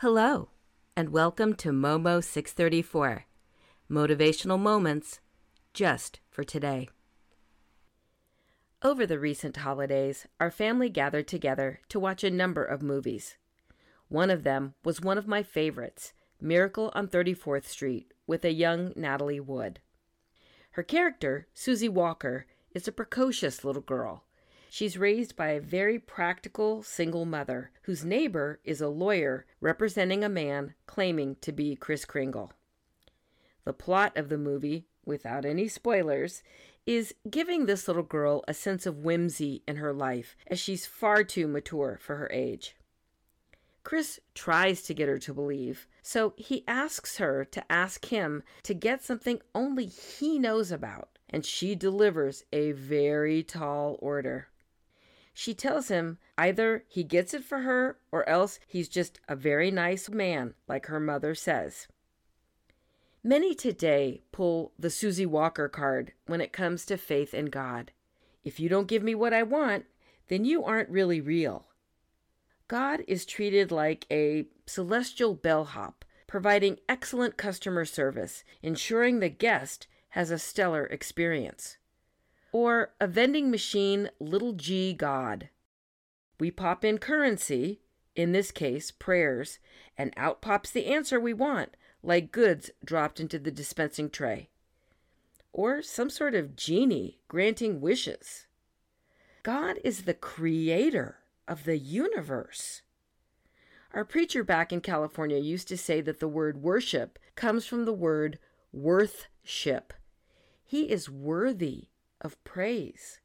Hello, and welcome to Momo 634 Motivational Moments just for today. Over the recent holidays, our family gathered together to watch a number of movies. One of them was one of my favorites, Miracle on 34th Street, with a young Natalie Wood. Her character, Susie Walker, is a precocious little girl She's raised by a very practical single mother whose neighbor is a lawyer representing a man claiming to be Kris Kringle. The plot of the movie, without any spoilers, is giving this little girl a sense of whimsy in her life as she's far too mature for her age. Kris tries to get her to believe, so he asks her to ask him to get something only he knows about, and she delivers a very tall order. She tells him either he gets it for her or else he's just a very nice man, like her mother says. Many today pull the Susie Walker card when it comes to faith in God. If you don't give me what I want, then you aren't really real. God is treated like a celestial bellhop, providing excellent customer service, ensuring the guest has a stellar experience or a vending machine little g God. We pop in currency, in this case prayers, and out pops the answer we want, like goods dropped into the dispensing tray. Or some sort of genie granting wishes. God is the creator of the universe. Our preacher back in California used to say that the word worship comes from the word worthship. He is worthy of praise.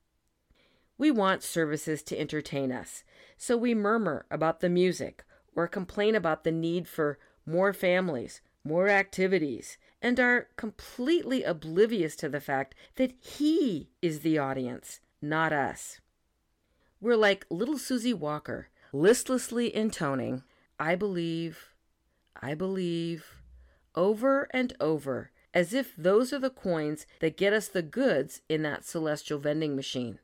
We want services to entertain us, so we murmur about the music or complain about the need for more families, more activities, and are completely oblivious to the fact that He is the audience, not us. We're like little Susie Walker, listlessly intoning, I believe, I believe, over and over as if those are the coins that get us the goods in that celestial vending machine.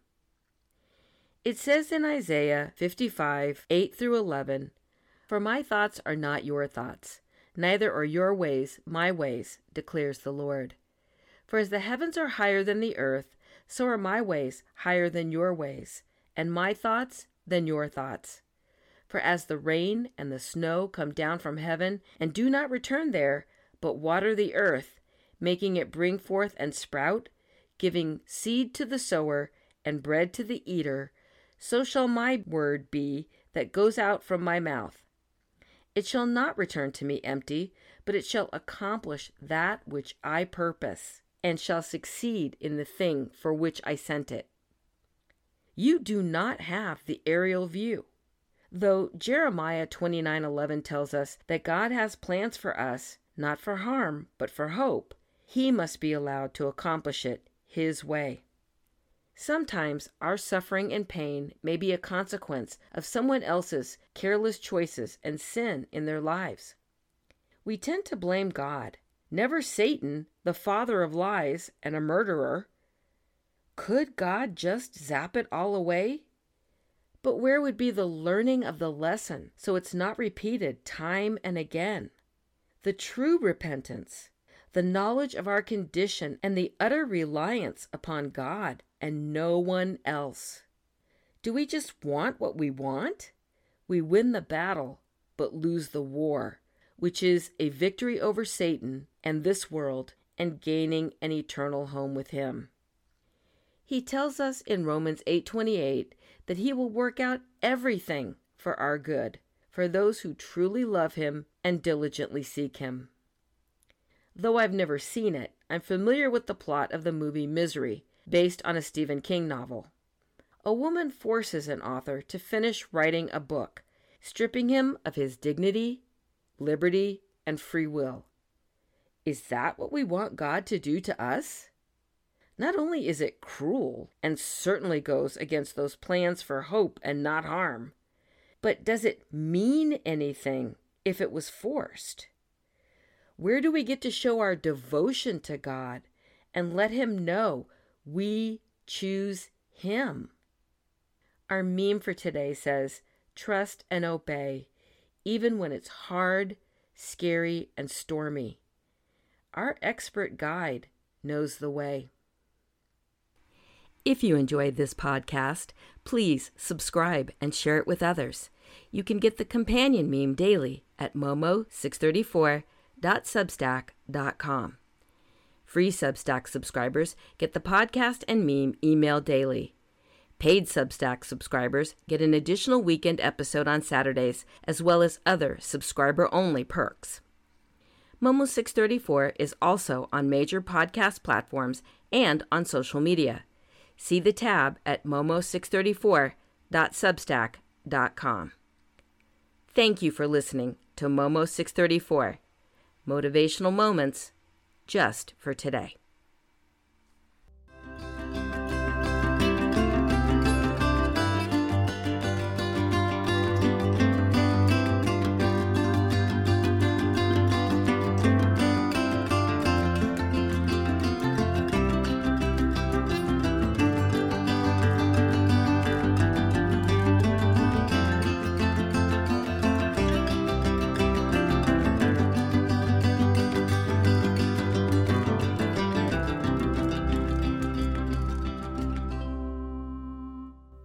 It says in Isaiah 55 8 through 11, For my thoughts are not your thoughts, neither are your ways my ways, declares the Lord. For as the heavens are higher than the earth, so are my ways higher than your ways, and my thoughts than your thoughts. For as the rain and the snow come down from heaven and do not return there, but water the earth making it bring forth and sprout, giving seed to the sower and bread to the eater, so shall my word be that goes out from my mouth. It shall not return to me empty, but it shall accomplish that which I purpose, and shall succeed in the thing for which I sent it. You do not have the aerial view. Though Jeremiah 29:11 tells us that God has plans for us, not for harm, but for hope, he must be allowed to accomplish it His way. Sometimes our suffering and pain may be a consequence of someone else's careless choices and sin in their lives. We tend to blame God, never Satan, the father of lies and a murderer. Could God just zap it all away? But where would be the learning of the lesson so it's not repeated time and again? The true repentance the knowledge of our condition, and the utter reliance upon God and no one else. Do we just want what we want? We win the battle, but lose the war, which is a victory over Satan and this world and gaining an eternal home with him. He tells us in Romans 8:28 that he will work out everything for our good for those who truly love him and diligently seek him. Though I've never seen it, I'm familiar with the plot of the movie Misery, based on a Stephen King novel. A woman forces an author to finish writing a book, stripping him of his dignity, liberty, and free will. Is that what we want God to do to us? Not only is it cruel and certainly goes against those plans for hope and not harm, but does it mean anything if it was forced? Where do we get to show our devotion to God and let Him know we choose Him? Our meme for today says, Trust and obey, even when it's hard, scary, and stormy. Our expert guide knows the way. If you enjoyed this podcast, please subscribe and share it with others. You can get the companion meme daily at momo634.substack.com. Free Substack subscribers get the podcast and meme email daily. Paid Substack subscribers get an additional weekend episode on Saturdays, as well as other subscriber only perks. Momo 634 is also on major podcast platforms and on social media. See the tab at momo634.substack.com. Thank you for listening to Momo 634 Motivational Moments just for today.